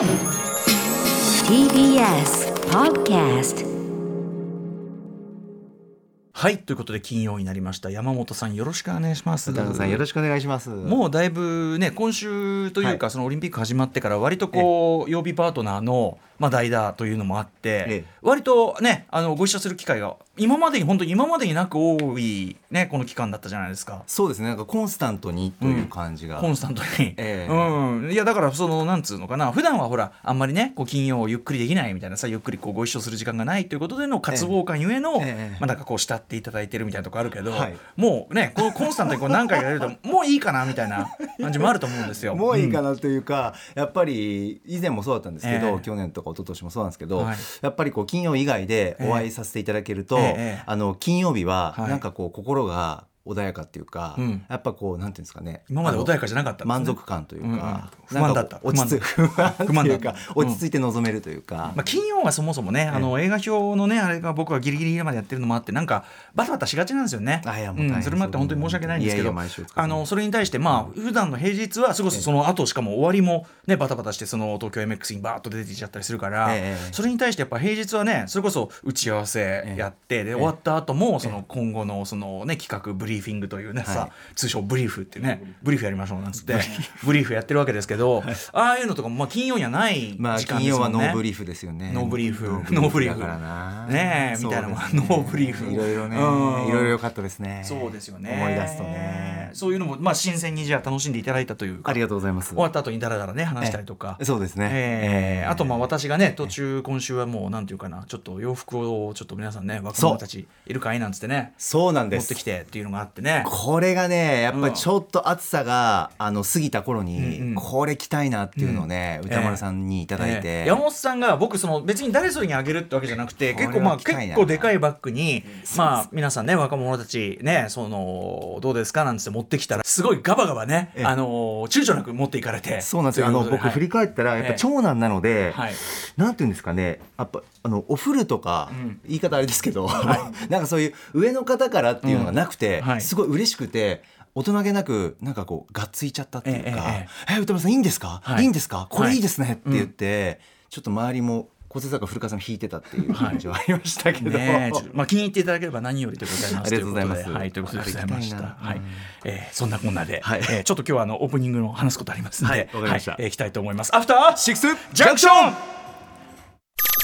TBS Podcast はいということで金曜になりました。山本さんよろしくお願いします。さんよろしくお願いします。もうだいぶね今週というか、はい。そのオリンピック始まってから割とこう曜日パートナーのまあ代打というのもあって、ええ割とねあのご一緒する機会が今までに本当に今までになく多いねこの期間だったじゃないですか。そうですね。なんかコンスタントにという感じが。コンスタントに、ええうん、いやだからそのなんつうのかな普段はほらあんまりねこう金曜をゆっくりできないみたいなさゆっくりこうご一緒する時間がないということでの渇望感ゆえの、ええまあなんかこう慕っていただいてるみたいなとこあるけど、はいもうねこのコンスタントにこう何回かやるともういいかなみたいな感じもあると思うんですよ。もういいかな、なというか、やっぱり以前もそうだったんですけど、ええ去年とか一昨年もそうなんですけど、はい。やっぱりこう金曜以外でお会いさせていただけると、ええええ。あの金曜日ははい。なんかこう心が穏やかっていうか、うん。やっぱこうなんていうんですかね。今まで穏やかじゃなかった。ね満足感というか、うんうん。不満だった。落ち着く不満不満だった。っていうか落ち着いて臨めるというか、まあ、金曜はそもそもね、あの映画表のねあれが僕はギリギリまでやってるのもあってなんかバタバタしがちなんですよね。あいやもう大変ん、それもあって本当に申し訳ないんですけどあのそれに対してまあ普段の平日はそれこそその後しかも終わりもねバタバタしてその東京 MX にバーッと出てきちゃったりするから、ええそれに対してやっぱ平日はねそれこそ打ち合わせやって、で終わった後もその今後のそのね企画ブリーフィングというね、さはい通称ブリーフってねブリーフやりましょうなんつってブリーフやってるわけですけど、ああいうのとかもまあ金曜にはないまあ時間金曜ですもんね。は no brief ですよね。 no brief ノ no brief だからな。ねえみたいなのがですね no brief いろいろね、うんいろいろ良かったですね。そうですよね思い出すとね。そういうのもまあ新鮮にじゃあ楽しんでいただいたというかありがとうございます。終わった後にダラダラね話したりとかえそうですね。えーあとまあ私がね途中今週はもうなんていうかなちょっと洋服をちょっと皆さんね若者たちいるかいなんつってねそうなんです持ってき。てっていうのがあってね。これがねやっぱちょっと暑さが、あの過ぎた頃に、これ着たいなっていうのをね、歌丸さんにいただいて、えー山本さんが僕その別に誰それにあげるってわけじゃなくて結構まあ結構でかいバッグにまあ皆さんね若者たちねそのどうですかなんつって持ってきたらすごいガバガバねええ。あの躊躇なく持っていかれて。そうなんですよ。あの僕振り返返ったらやっぱええ長男なので、はい。なんていうんですかねやっぱあのお風呂とか、うん。言い方あれですけど、なんかそういう上の方からっていうのがなくて、うんはい。すごい嬉しくて大人げなくなんかこうがっついちゃったっていうかえ「え歌丸さんいいんですか、はい。い、いんですか？これいいですね」ってはい言って、ちょっと周りも小手坂古川さんも弾いてたっていう感じはありましたけど、ねえちょっとまあ気に入っていただければ何よりでございますありがとうございます。は。いということでございました。いな。はい。えーそんなこんなではい。えーちょっと今日はあのオープニングの話すことありますので。はい。わかりました。はいえーいきたいと思います。アフターシックスジャンクション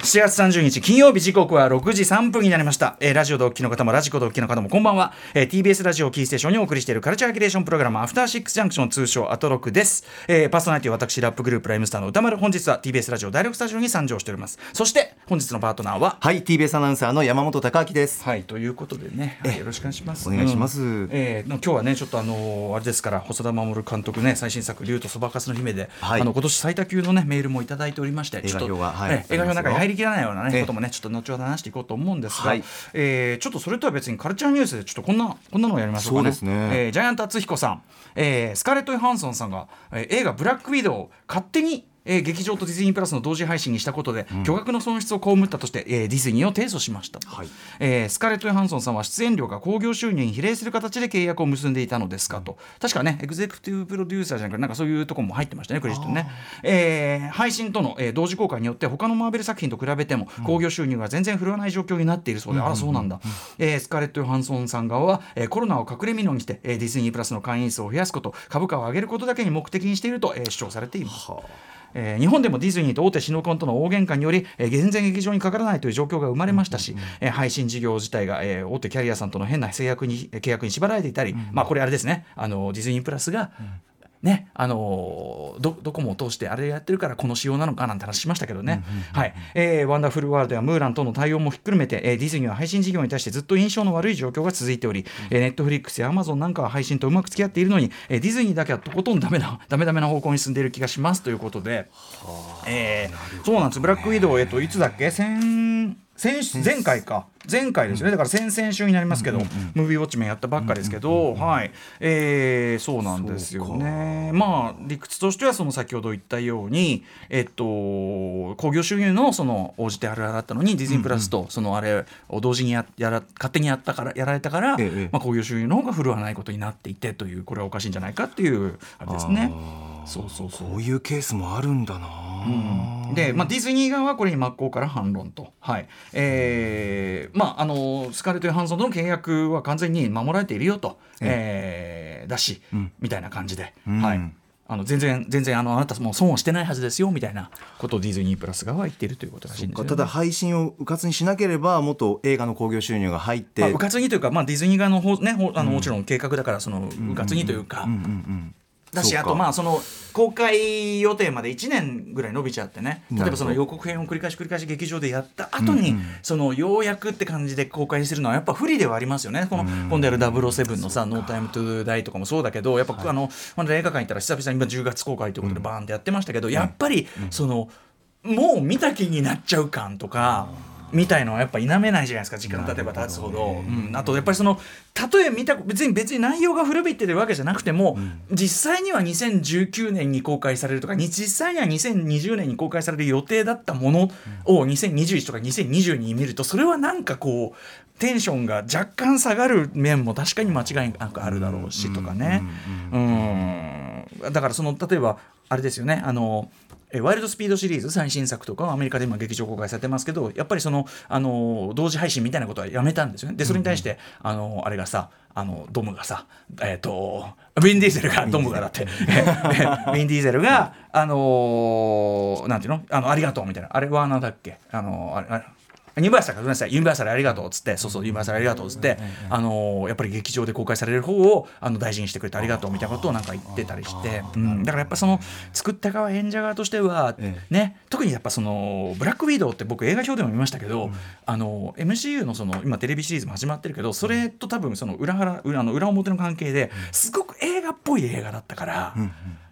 7月30日金曜日時刻は6時3分になりました、えーラジオでお聞きの方もラジコでお聞きの方もこんばんは、えー TBS ラジオキーステーションにお送りしているカルチャーキュレーションプログラムアフターシックスジャンクション通称アトロクです、えーパーソナリティは私ラップグループライムスターの歌丸本日は TBS ラジオ第6スタジオに参上しております。そして本日のパートナーははい TBS アナウンサーの山本貴明です。はいということでね、はいよろしくお願いします。お願いします。うん。えーの今日はねちょっとあのーあれですから細田守監督ね最新作竜とそばかすの姫で、はい。あの今年最多級のねメールもいただいておりまして映画表がはい。えー映画表の中に入りきらないようなねええ。こともねちょっと後ほど話していこうと思うんですが、はい。えーちょっとそれとは別にカルチャーニュースでちょっとこんなこんなのをやりましょうかね。そうですね。えージャイアント厚彦さん、えースカーレット・ヨハンソンさんが、えー映画「ブラック・ウィドウ」を勝手にえー劇場とディズニープラスの同時配信にしたことで、巨額の損失を被ったとして、えーディズニーを提訴しました、はい。えースカーレット・ヨハンソンさんは出演料が興行収入に比例する形で契約を結んでいたのですかと。確かねエグゼクティブプロデューサーじゃなくてなんかそういうところも入ってましたねクレジットにね、えー配信との、えー同時公開によって他のマーベル作品と比べても興行収入が全然振るわない状況になっているそうで、あらそうなんだ、えースカーレット・ヨハンソンさん側は、えーコロナを隠れ蓑にして、えーディズニープラスの会員数を増やすこと株価を上げることだけに目的にしていると、えー主張されています。えー日本でもディズニーと大手シノコンとの大喧嘩により、えー全然劇場にかからないという状況が生まれましたし、えー配信事業自体が、えー大手キャリアさんとの変な制約にえー契約に縛られていたり、まあこれあれですね。あのディズニープラスが、ねあのーどどこも通してあれやってるからこの仕様なのかなんて話しましたけどね、はいえーワンダフルワールドやムーランとの対応もひっくるめて、えーディズニーは配信事業に対してずっと印象の悪い状況が続いており、えーネットフリックスやアマゾンなんかは配信とうまく付き合っているのに、えーディズニーだけはとことんダメなダメ ダメな方向に進んでいる気がしますということで、えーそうなんです。ブラックウィドウ、えっといつだっけ？先先前回か前回ですよね。だから先々週になりますけど、ムービーウォッチメンやったばっかですけど、はい、えーそうなんですよね。まあ理屈としてはその先ほど言ったようにえっと興行収入のその応じてあれだったのにディズニープラスとそのあれを同時にややら勝手にやったからやられたから、ええまあ興行収入の方が振るわないことになっていてというこれはおかしいんじゃないかっていうあれですね。そうそうそう。こういうケースもあるんだな、で、まあ、ディズニー側はこれに真っ向から反論と、はい。えーまあ、あのスカーレット・ヨハンソンとの契約は完全に守られているよと、えーだし、ん。みたいな感じで、うん。はい、あの全然全然あのあなたもう損をしてないはずですよみたいなことをディズニープラス側は言っているということらしいんですよ、ね、ただ配信をうかつにしなければもっと映画の興行収入が入って、まあ、うかつにというか、まあ、ディズニー側の方、ね、ほあのもちろん計画だからそのうかつにというか、だしあとまあその公開予定まで1年ぐらい伸びちゃってね。例えばその予告編を繰り返し繰り返し劇場でやった後に、うんうん。そのようやくって感じで公開するのはやっぱ不利ではありますよね。このうん。今度やる007のさ「ノータイムトゥーダイとかもそうだけどやっぱ、あのほんと映画館行ったら久々に今10月公開ということでバーンってやってましたけど、やっぱりそのもう見た気になっちゃう感とか。みたいのはやっぱ否めないじゃないですか時間経てば経つほど、うん、あとやっぱりその例え見た別に別に内容が古びってるわけじゃなくても、実際には2019年に公開されるとかに実際には2020年に公開される予定だったものを2021とか2020に見るとそれはなんかこうテンションが若干下がる面も確かに間違いなくあるだろうしとかね。うん。だからその例えばあれですよねあのえワイルドスピードシリーズ最新作とかはアメリカで今劇場公開されてますけどやっぱりそのあの同時配信みたいなことはやめたんですよね。でそれに対して、あのあれがさあのドムがさえっ、とウィン・ディーゼルがドムがだって。ウィン・ディーゼルがあのなんていうの？あのありがとうみたいな。あれはなんだっけ？あのあれあれ？ユニバーサルかごめんなさい。ユニバーサルありがとうっつってそうそうユニバーサルありがとうっつってあのやっぱり劇場で公開される方をあの大事にしてくれてありがとうみたいなことをなんか言ってたりして、うん、だからやっぱその作った側演者側としては、えね特にやっぱそのブラックウィドウって僕映画表でも見ましたけど、あの MCU のその今テレビシリーズも始まってるけどそれと多分その裏腹裏あの裏表の関係ですごく映画っぽい映画だったから。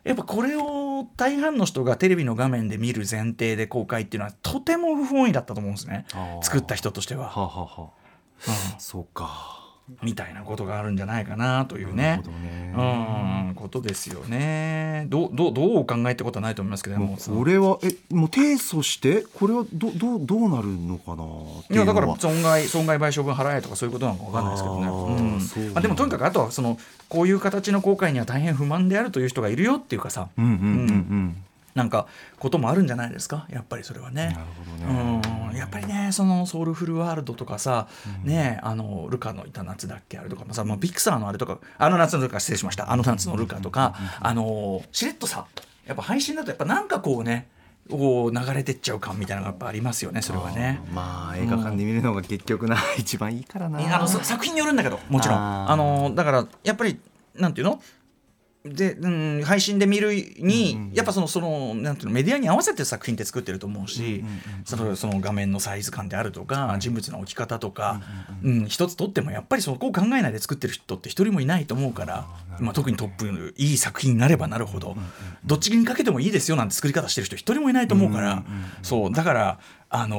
やっぱこれを大半の人がテレビの画面で見る前提で公開っていうのはとても不本意だったと思うんですね。作った人としては、はあ、はあはあ。そうかみたいなことがあるんじゃないかなというなねね。うんことですよね。どうどうどうお考えってことはないと思いますけどもこれはえもう提訴してこれはどどうどうなるのかなっていやだから損害損害賠償分払えとかそういうことなのか分かんないですけどね。うなんだ。あでもとにかくあとはそのこういう形の公開には大変不満であるという人がいるよっていうかさ、うんうんうん。うん。なんかこともあるんじゃないですか？やっぱりそれはね。なるほどね。うんやっぱりねそのソウルフルワールドとかさ、ねあのルカのいた夏だっけあれとかもさ、まあ、ピクサーのあれとかあの夏のルカ失礼しました。あの夏のルカとか、あのしれっとさやっぱ配信だとやっぱなんかこうねこう流れてっちゃう感みたいなのがやっぱありますよねそれはね。まあ映画館で見るのが結局な、一番いいからな。あのさ作品によるんだけどもちろん。あのだからやっぱりなんていうの？で、うん、配信で見るに、やっぱそのそのなんていうのメディアに合わせて作品って作ってると思うし、そのその画面のサイズ感であるとか、人物の置き方とか、うん一つとってもやっぱりそこを考えないで作ってる人って一人もいないと思うから、まあ、特にトップいい作品になればなるほど、どっちにかけてもいいですよなんて作り方してる人一人もいないと思うから、そうだからあの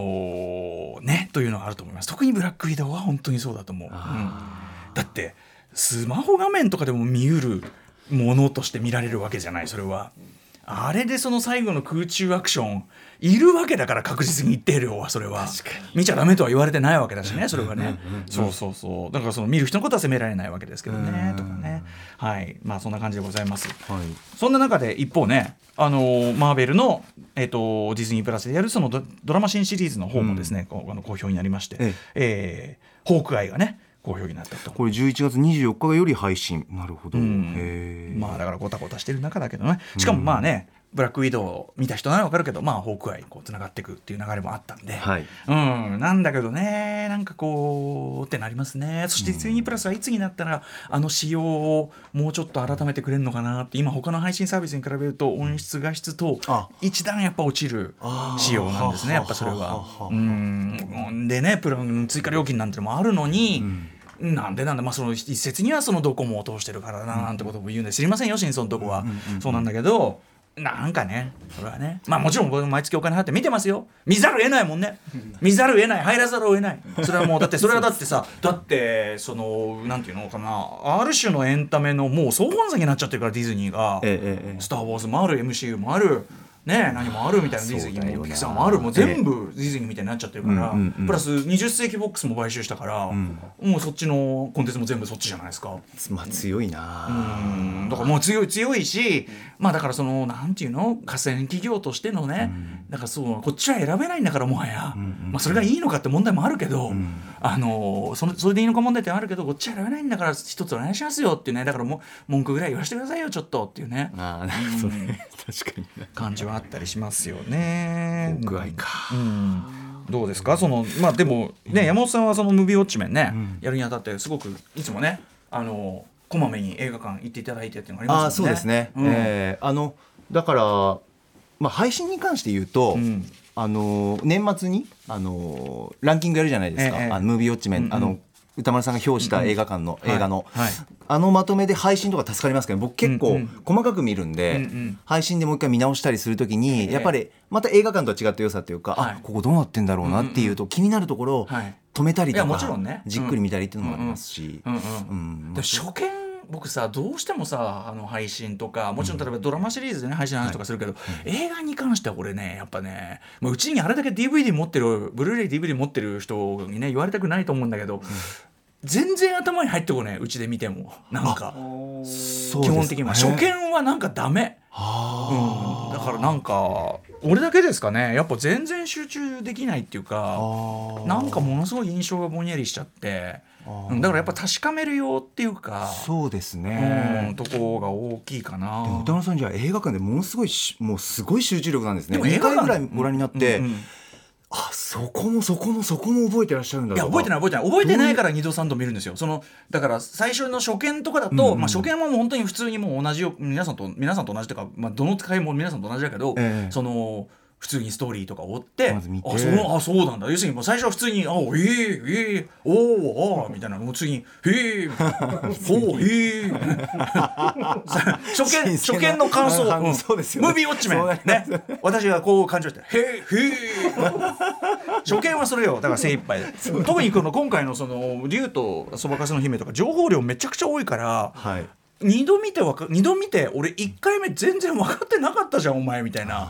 ーねというのがあると思います。特にブラックウィドウは本当にそうだと思う、うん。だってスマホ画面とかでも見うるものとして見られるわけじゃないそれは。あれでその最後の空中アクションいるわけだから確実に一定量はそれは。見ちゃダメとは言われてないわけだしねそれはね。そうそうそう。だからその見る人のことは責められないわけですけどねとかね。はい。まあそんな感じでございます。はい。そんな中で一方ね、あのーマーベルの、えっとディズニープラスでやるそのドドラマ新シリーズの方もですね、こうあの好評になりまして、ええ。ーホークアイがね好評になったと。これ11月24日より配信。なるほど、うん。まあだからごたごたしてる中だけどね。しかもまあね、ブラックウィドウを見た人ならわかるけどまあホークアイこうつながっていくっていう流れもあったんで、はい。うん、なんだけどねなんかこうってなりますね。そしてディプラスはいつになったらあの仕様をもうちょっと改めてくれるのかなって今他の配信サービスに比べると音質画質とあ。一段やっぱ落ちる仕様なんですねやっぱそれは。うん。でねプラン追加料金なんてのもあるのに、なんでなんでまあその一説にはそのドコモを通してるからななんてことも言うんで知りませんよ真相のとこは、そうなんだけどなんかねそれはね。まあもちろん僕毎月お金払って見てますよ。見ざるを得ないもんね。見ざるを得ない。入らざるを得ない。それはもうだってそれはだってさだってそのなんていうのかな。ある種のエンタメのもう総本山になっちゃってるからディズニーが。ええええスター・ウォーズもある MCU もあるね何もあるみたいなディズニーもピクサーもあるもう全部ディズニーみたいになっちゃってるから、プラス20世紀ボックスも買収したから、もうそっちのコンテンツも全部そっちじゃないですか。まあ強いな、うん。だからもう強い強いしまあだからそのなんていうの？河川企業としてのね、だからそうこっちは選べないんだからもはや、まあ、それがいいのかって問題もあるけど、あのそのそれでいいのか問題ってあるけどこっちは選べないんだから一つお願いしますよっていうね。だからもう文句ぐらい言わせてくださいよちょっとっていうね。ああなるほどね、確かにね感じはあったりしますよね。具合か、うん。どうですか？そのまあでもね山本さんはそのムービーウォッチメンね、やるにあたってすごくいつもねあのこまめに映画館行っていただいてっていうのがありああますね。そうですね、うん。えーあのだから、まあ、配信に関して言うと、うん。あの年末にあのランキングやるじゃないですか、ええ。あのムービーウォッチメン、うんうん。あの歌丸さんが表した映画館の、うん映画の、はい。はいあのまとめで配信とか助かりますけど僕結構うんうん。細かく見るんで、うんうん。配信でもう一回見直したりするときに、ええ。やっぱりまた映画館とは違った良さというか、はい。あここどうなってんだろうなっていうと、気になるところをはい。止めたりといやもか、ちろんね。じっくり見たりっていうのもありますし。うんうんうんで初見僕さどうしてもさあの配信とかもちろん例えばドラマシリーズでね配信の話とかするけど、映画に関しては俺ねやっぱねもううちにあれだけ DVD 持ってるブルーレイ DVD 持ってる人にね言われたくないと思うんだけど、全然頭に入ってこないうちで見ても。なんかそう基本的には。ね初見はなんかダメ。うん、だからなんか俺だけですかね。やっぱ全然集中できないっていうかあなんかものすごい印象がぼんやりしちゃってだからやっぱ確かめるよっていうかそうですうんね。とこが大きいかな。でも歌丸さんじゃあ映画館でものすごいしもうすごい集中力なんですね。でも映画館2回ぐらいご覧になって、うんうんあそこもそこもそこも覚えてらっしゃるんだいや覚えてない覚えてない。覚えてないから二度三度見るんですよ。そのだから最初の初見とかだと、まあ、初見はもう本当に普通にもう同じよ皆さんと皆さんと同じというか、まあ、どの回も皆さんと同じだけど、ええ。その普通にストーリーとか追ってまず見て。あそうあそうなんだ。要するにもう最初は普通に「あおええええおおあみたいな。もう次に「へえ」みたいな「ほうへえ」さ 初見初見の感想、うん。んそうですよね。ムービーウォッチメン。ね。私がこう感情して「へえへえ」初見はそれよ。だから精一杯で。特にこの今回のその竜とそばかすの姫とか情報量めちゃくちゃ多いからはい。二度見てわか二度見て俺一回目全然分かってなかったじゃんお前みたいな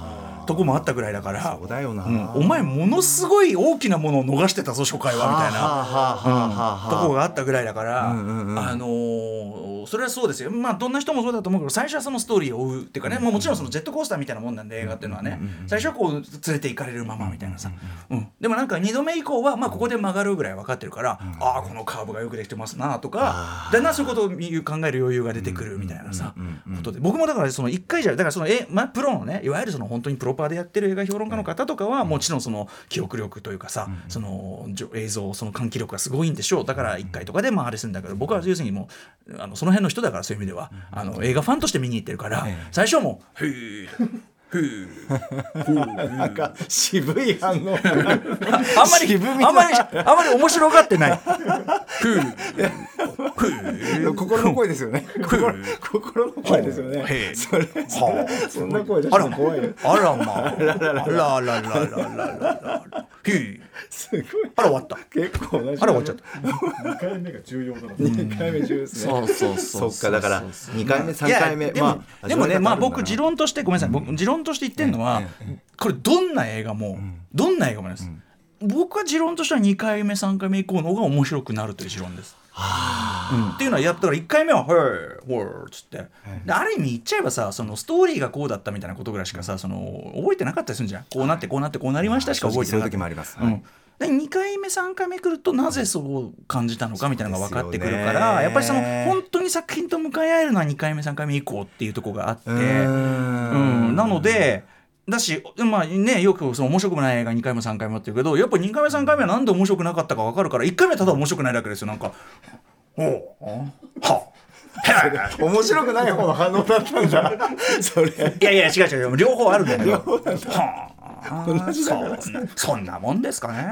とこもあったぐらいだから。そうだよな。うん。お前ものすごい大きなものを逃してたぞ初回はみたいな。とこがあったぐらいだから、うんうんうん。あのーそれはそうですよ。まあどんな人もそうだと思うけど最初はそのストーリーを追うっていうかね、まあ、もちろんそのジェットコースターみたいなもんなんで映画っていうのはね、最初はこう連れて行かれるままみたいなさ、うんでもなんか2度目以降はまあここで曲がるぐらい分かってるから、ああこのカーブがよくできてますなとか。だんだんそういうことを見考える余裕が出てくるみたいなさ、ことで。僕もだからその1回じゃだからそのえ、まあ、プロのねいわゆるその本当にプロパーでやってる映画評論家の方とかはもちろんその記憶力というかさ、その映像その喚起力がすごいんでしょう。だから1回とかでまああれするんだけど僕は要するにもうあのその辺の人だからそういう意味では、あの映画ファンとして見に行ってるから、ええ。最初はもう「へえ」へえ なんか渋い反応。あんまりあんまりあんまり面白がってない。心の声ですよね。心心の声ですよね。へそれそんな声出して怖いよ。あらまあ。あららららららら。ひ。すごい。あら終わった。結構同じ。あら終わっちゃった。二回目が重要だな。二回目重要ですね。そうそうそう。そっかだから二回目三回目。まあでもねまあ僕持論としてごめんなさい。僕持論として言ってるのはこれどんな映画もどんな映画もです。僕は持論としては2回目3回目以降の方が面白くなるという持論です。うんっていうのはやったから1回目は「へえほーっつって。である意味言っちゃえばさそのストーリーがこうだったみたいなことぐらいしかさその覚えてなかったりするんじゃん。こうなってこうなってこうなりましたしか覚えてなかった。正直そういう時もあります。はい。うん。で2回目3回目来るとなぜそう感じたのかみたいなのが分かってくるから、やっぱりその本当に作品と向かい合えるのは2回目3回目以降っていうところがあって、うん。ん、なのでだしまあねよくその面白くもない映画2回も3回もっていうけどやっぱ2回目3回目はなんで面白くなかったか分かるから1回目はただ面白くないだけですよ。なんか「おうはあ面白くない方の反応だったんだ。それ。いやいや違う違う。両方あるんだけど。はあ同じだから。そんなそんなもんですかね。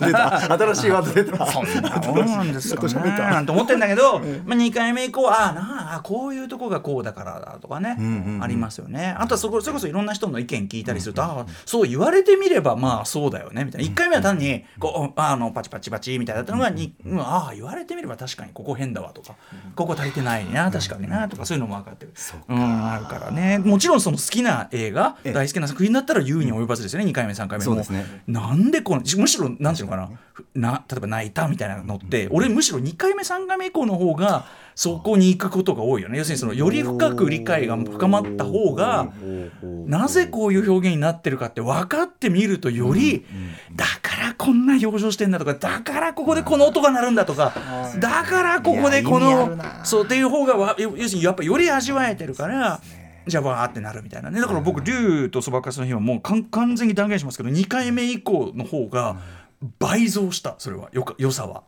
出た。新しいワード出た。そんなもんなんですかね。なんて思ってんだけど、まあ、2回目以降ああなあこういうとこがこうだからだとかね、ありますよね。あとはそこそれこそいろんな人の意見聞いたりすると、ああそう言われてみればまあそうだよねみたいな。1回目は単にこうあのパチパチパチみたいだったのがに、うんああ言われてみれば確かにここ変だわとか、ここ足りてないな確かになとかそういうのも分かってる。うんあるからね。もちろんその好きな映画ええ。大好きな作品だったら言うに及ばずですよね2回目3回目も。ね。なんでこのむしろなんていうのかな。な例えば泣いたみたいなのって俺むしろ2回目3回目以降の方がそこに行くことが多いよね。要するにそのより深く理解が深まった方がなぜこういう表現になってるかって分かってみるとよりだからこんな表情してんだとかだからここでこの音が鳴るんだとかだからここでこのそうっていう方がわ要要するにやっぱより味わえてるから。じゃあわーってなるみたいなね。だから僕竜とそばかすの日はもうかん完全に断言しますけど2回目以降の方が倍増したそれは。よか良さは。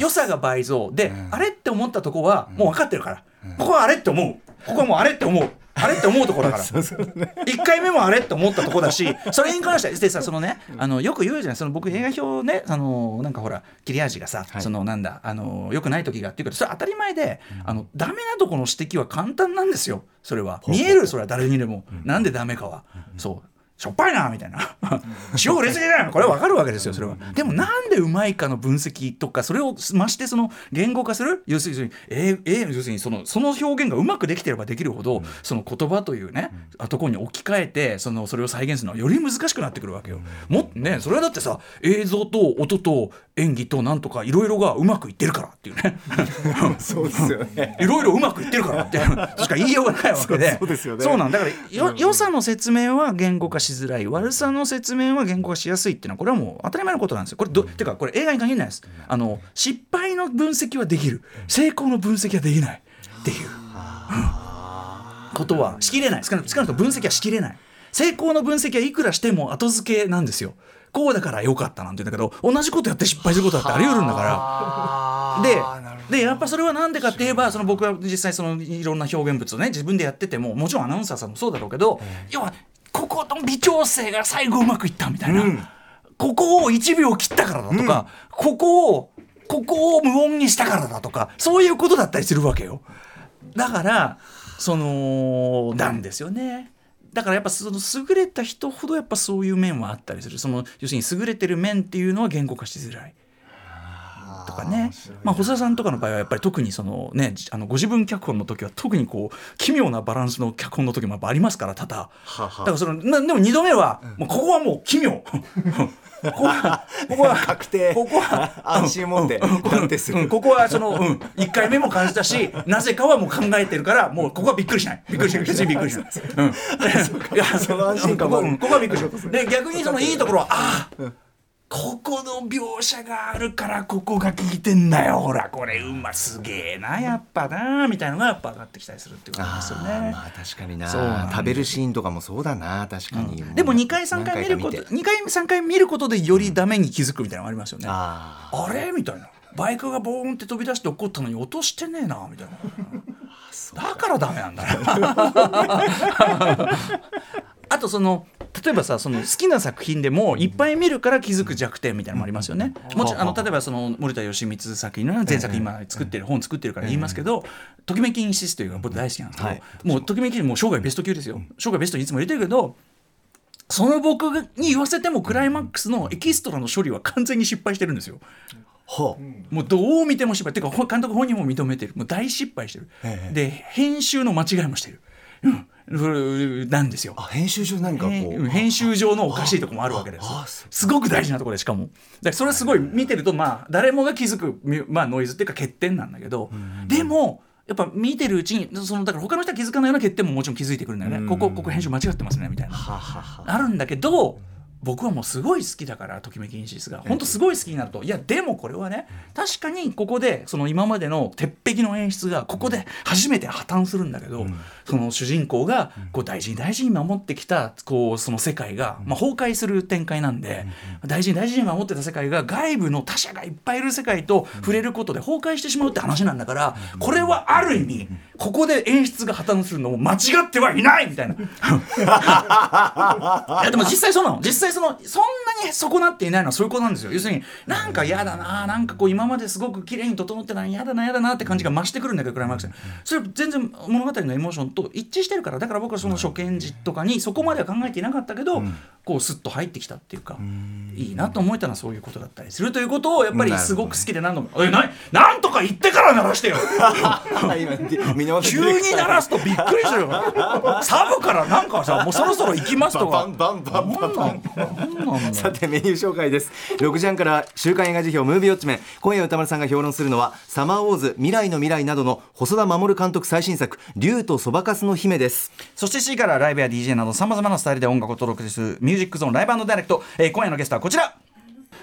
良さが倍増。で、あれって思ったとこはもう分かってるから、ここはあれって思う。ここはもうあれって思うあれって思うところだから。1回目もあれって思ったとこだしそれに関してはでさそのねあのよく言うじゃないその僕映画表ねあのなんかほら切れ味がさ、はい。そのなんだあのよくない時がっていうけどそれ当たり前で、あのダメなとこの指摘は簡単なんですよ。それは。見えるそれは。誰にでも、なんでダメかは、そうしょっぱいなみたいな。塩売れすぎだよこれは分かるわけですよそれは。でもなんでうまいかの分析とかそれを増してその言語化する？要するにえー、えー要するにそのその表現がうまくできてればできるほど、その言葉というね、ところに置き換えてそのそれを再現するのはより難しくなってくるわけよ、もっとねそれはだってさ映像と音と演技となんとかいろいろがうまくいってるからっていうね。そうですよね。いろいろうまくいってるからっていう。しか言いようがないわけで。そうそうですよね。そうなんだからよ良さの説明は言語化しづらい。悪さの説明は言語化しやすいっていうのはこれはもう当たり前のことなんですよ。これどてかこれ映画に限らないです。あの失敗の分析はできる。成功の分析はできない。っていう。ことはしきれない。少なくとも分析はしきれない。成功の分析はいくらしても後付けなんですよ。こうだから良かったなんて言うんだけど同じことやって失敗することだってあり得るんだから。ででやっぱそれはなんでかって言えばその僕は実際そのいろんな表現物をね自分でやっててももちろんアナウンサーさんもそうだろうけど、要はここの微調整が最後うまくいったみたいな、ここを1秒切ったからだとか、ここをここを無音にしたからだとかそういうことだったりするわけよ。だからそのなんですよね。だからやっぱその優れた人ほどやっぱそういう面はあったりするその要するに優れてる面っていうのは言語化しづらい。とかね、まあ、細田さんとかの場合はやっぱり特にその、ね、じあのご自分脚本の時は特にこう奇妙なバランスの脚本の時もやっぱありますから多々。だからそのなでも2度目は、もうここはもう奇妙。ここはここは確定。ここは安心を持って断定するうんここはその、うん、1回目も感じたしなぜかはもう考えてるからもうここはびっくりしない。びっくりしない。別にびっくりしない、うん、い やその安心感もここはびっくりしないで逆にそのいいところはああここの描写があるからここが効いてんだよ。ほらこれうますげえな。やっぱなみたいなのがやっぱ上がってきたりするっていうことですよね。まあ確かにな。食べるシーンとかもそうだな。確かに、でも2回3回見ること何回か2回3回見ることでよりダメに気づくみたいなのがありますよね。ああれ？みたいな。バイクがボーンって飛び出して怒ったのに落としてねえなみたいな。だからダメなんだな あとその例えばさその好きな作品でもいっぱい見るから気づく弱点みたいなのもありますよね。もちろんあの例えばその森田義満作品の前作今作ってる本作ってるから言いますけど「ときめきインシス」というのが僕大好きなんですけど、はい。もうときめきもう生涯ベスト級ですよ。生涯ベストにいつも入れてるけどその僕に言わせてもクライマックスのエキストラの処理は完全に失敗してるんですよ。ほうもうどう見ても失敗。っていうかほ監督本人も認めてる。もう大失敗してる、ええ。で編集の間違いもしてる、うん、なんですよ。あ編集上何かこ編う編集上のおかしいとこもあるわけです。すごく大事なところでしかもだそれはすごい見てるとまあ誰もが気づく、みまあ、ノイズっていうか欠点なんだけどでもやっぱ見てるうちにそのだから他の人は気づかないような欠点ももちろん気づいてくるんだよね、ここここ編集間違ってますねみたいなあるんだけど僕はもうすごい好きだからときめきインシスが。本当すごい好きになると。いやでもこれはね確かにここでその今までの鉄壁の演出がここで初めて破綻するんだけど、その主人公がこう大事に大事に守ってきたこうその世界が、まあ、崩壊する展開なんで、大事に大事に守ってた世界が外部の他者がいっぱいいる世界と触れることで崩壊してしまうって話なんだからこれはある意味ここで演出が破綻するのも間違ってはいないみたいな。いやでも実際そうなの。実際そのそんなに損なっていないのはそういうことなんですよ。要するになんか嫌だななんかこう今まですごく綺麗に整ってたのに嫌だな嫌だなって感じが増してくるんだけどクライマックス。にそれ全然物語のエモーションと一致してるからだから僕はその初見時とかにそこまでは考えていなかったけど、こうスッと入ってきたっていうかいいなと思えたのはそういうことだったりするということをやっぱりすごく好きで何度も「えななんとか言ってから鳴らしてよ!」急に鳴らすとびっくりするよサブからなんかさもうそろそろ行きますとかバンバンバンバンバンさてメニュー紹介です。6時半から週刊映画辞表ムービーウォッチメン。今夜歌丸さんが評論するのはサマーウォーズ未来の未来などの細田守監督最新作竜とそばかすの姫です。そして C からライブや DJ などさまざまなスタイルで音楽を届けするミュージックゾーンライブダイレクト、えー今夜のゲストはこちら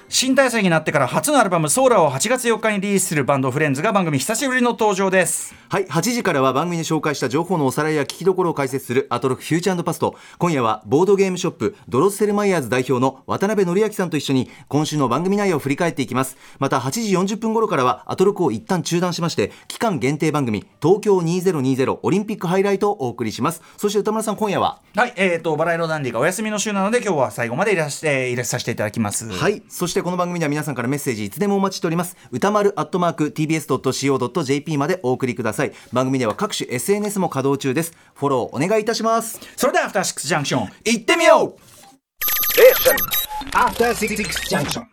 新体制になってから初のアルバム「ソーラーを8月4日にリリースするバンドフレンズが番組久しぶりの登場です。はい8時からは番組で紹介した情報のおさらいや聞きどころを解説するアトロクフューチャーパスト。今夜はボードゲームショップドロッセルマイヤーズ代表の渡辺則明さんと一緒に今週の番組内容を振り返っていきます。また8時40分頃からはアトロクを一旦中断しまして期間限定番組東京2020オリンピックハイライトをお送りします。そして歌村さん今夜は？はいえー、とバラ色ダンディがお休みの週なので今日は最後までいらしていらっさせていただきます。はいそしてこの番組では皆さんからメッセージいつでもお待ちしております。歌丸アットマーク TBS.CO.JP までお送りください。番組では各種 SNS も稼働中です。フォローお願いいたします。それではアフターシックスジャンクション行ってみよう After Six Junction.